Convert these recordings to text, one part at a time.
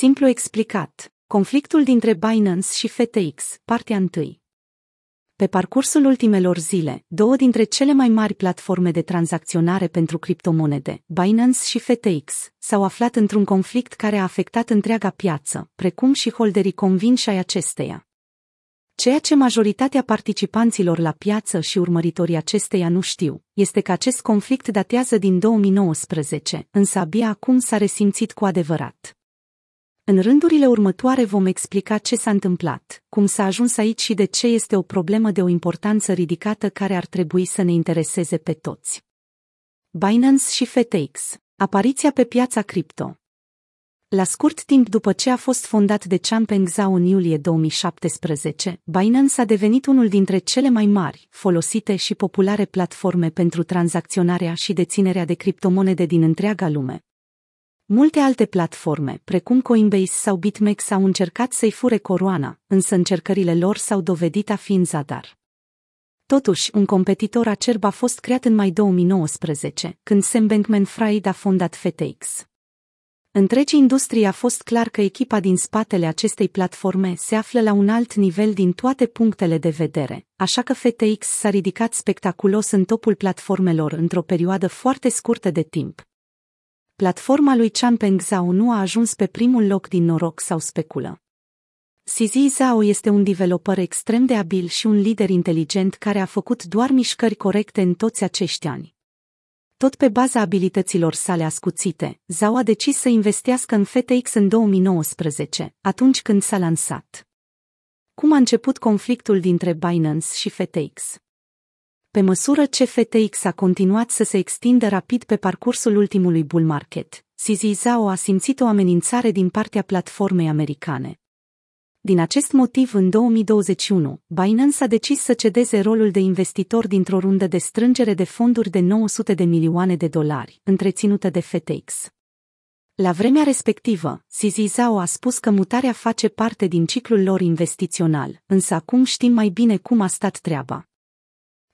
Simplu explicat, conflictul dintre Binance și FTX, partea 1. Pe parcursul ultimelor zile, două dintre cele mai mari platforme de tranzacționare pentru criptomonede, Binance și FTX, s-au aflat într-un conflict care a afectat întreaga piață, precum și holderii convinși ai acesteia. Ceea ce majoritatea participanților la piață și urmăritorii acesteia nu știu, este că acest conflict datează din 2019, însă abia acum s-a resimțit cu adevărat. În rândurile următoare vom explica ce s-a întâmplat, cum s-a ajuns aici și de ce este o problemă de o importanță ridicată care ar trebui să ne intereseze pe toți. Binance și FTX. Apariția pe piața cripto. La scurt timp după ce a fost fondat de Changpeng Zhao în iulie 2017, Binance a devenit unul dintre cele mai mari, folosite și populare platforme pentru tranzacționarea și deținerea de criptomonede din întreaga lume. Multe alte platforme, precum Coinbase sau BitMEX, au încercat să-i fure coroana, însă încercările lor s-au dovedit a fi în zadar. Totuși, un competitor acerb a fost creat în mai 2019, când Sam Bankman-Fried a fondat FTX. Întregi industrie a fost clar că echipa din spatele acestei platforme se află la un alt nivel din toate punctele de vedere, așa că FTX s-a ridicat spectaculos în topul platformelor într-o perioadă foarte scurtă de timp. Platforma lui Changpeng Zhao nu a ajuns pe primul loc din noroc sau speculă. CZ Zhao este un developer extrem de abil și un lider inteligent care a făcut doar mișcări corecte în toți acești ani. Tot pe baza abilităților sale ascuțite, Zhao a decis să investească în FTX în 2019, atunci când s-a lansat. Cum a început conflictul dintre Binance și FTX? Pe măsură ce FTX a continuat să se extindă rapid pe parcursul ultimului bull market, CZ Zhao a simțit o amenințare din partea platformei americane. Din acest motiv, în 2021, Binance a decis să cedeze rolul de investitor dintr-o rundă de strângere de fonduri de 900 de milioane de dolari, întreținută de FTX. La vremea respectivă, CZ Zhao a spus că mutarea face parte din ciclul lor investițional, însă acum știm mai bine cum a stat treaba.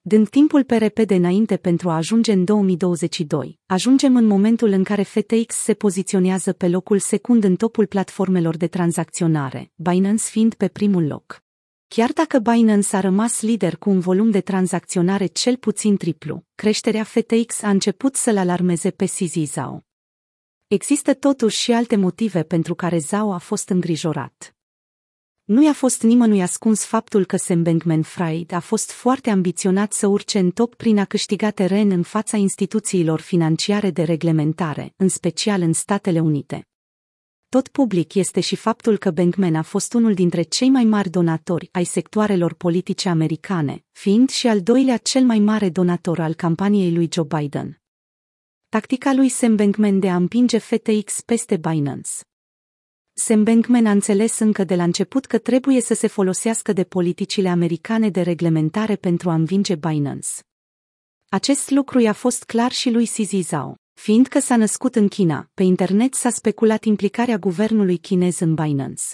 Dând timpul pe repede înainte pentru a ajunge în 2022, ajungem în momentul în care FTX se poziționează pe locul secund în topul platformelor de tranzacționare, Binance fiind pe primul loc. Chiar dacă Binance a rămas lider cu un volum de tranzacționare cel puțin triplu, creșterea FTX a început să-l alarmeze pe CZ Zhao. Există totuși și alte motive pentru care Zhao a fost îngrijorat. Nu i-a fost nimănui ascuns faptul că Sam Bankman-Fried a fost foarte ambiționat să urce în top prin a câștiga teren în fața instituțiilor financiare de reglementare, în special în Statele Unite. Tot public este și faptul că Bankman a fost unul dintre cei mai mari donatori ai sectoarelor politice americane, fiind și al doilea cel mai mare donator al campaniei lui Joe Biden. Tactica lui Sam Bankman de a împinge FTX peste Binance Sam Bankman a înțeles încă de la început că trebuie să se folosească de politicile americane de reglementare pentru a învinge Binance. Acest lucru i-a fost clar și lui CZ Zhao. Fiindcă s-a născut în China, pe internet s-a speculat implicarea guvernului chinez în Binance.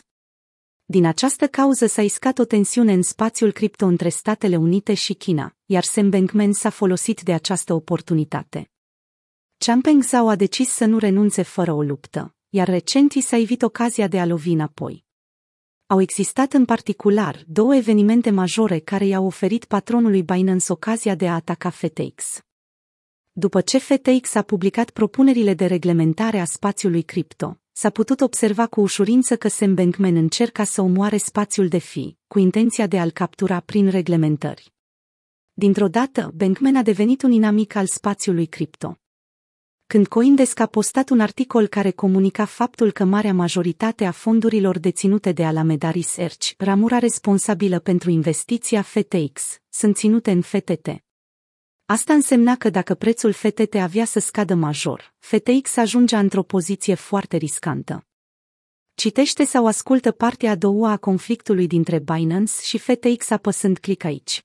Din această cauză s-a iscat o tensiune în spațiul cripto între Statele Unite și China, iar Sam Bankman s-a folosit de această oportunitate. Changpeng Zhao a decis să nu renunțe fără o luptă iar recent i s-a evit ocazia de a lovi înapoi. Au existat în particular două evenimente majore care i-au oferit patronului Binance ocazia de a ataca FTX. După ce FTX a publicat propunerile de reglementare a spațiului cripto, s-a putut observa cu ușurință că Sam Bankman încerca să omoare spațiul de fi, cu intenția de a-l captura prin reglementări. Dintr-o dată, Bankman a devenit un inamic al spațiului cripto când Coindesk a postat un articol care comunica faptul că marea majoritate a fondurilor deținute de Alameda Research, ramura responsabilă pentru investiția FTX, sunt ținute în FTT. Asta însemna că dacă prețul FTT avea să scadă major, FTX ajungea într-o poziție foarte riscantă. Citește sau ascultă partea a doua a conflictului dintre Binance și FTX apăsând click aici.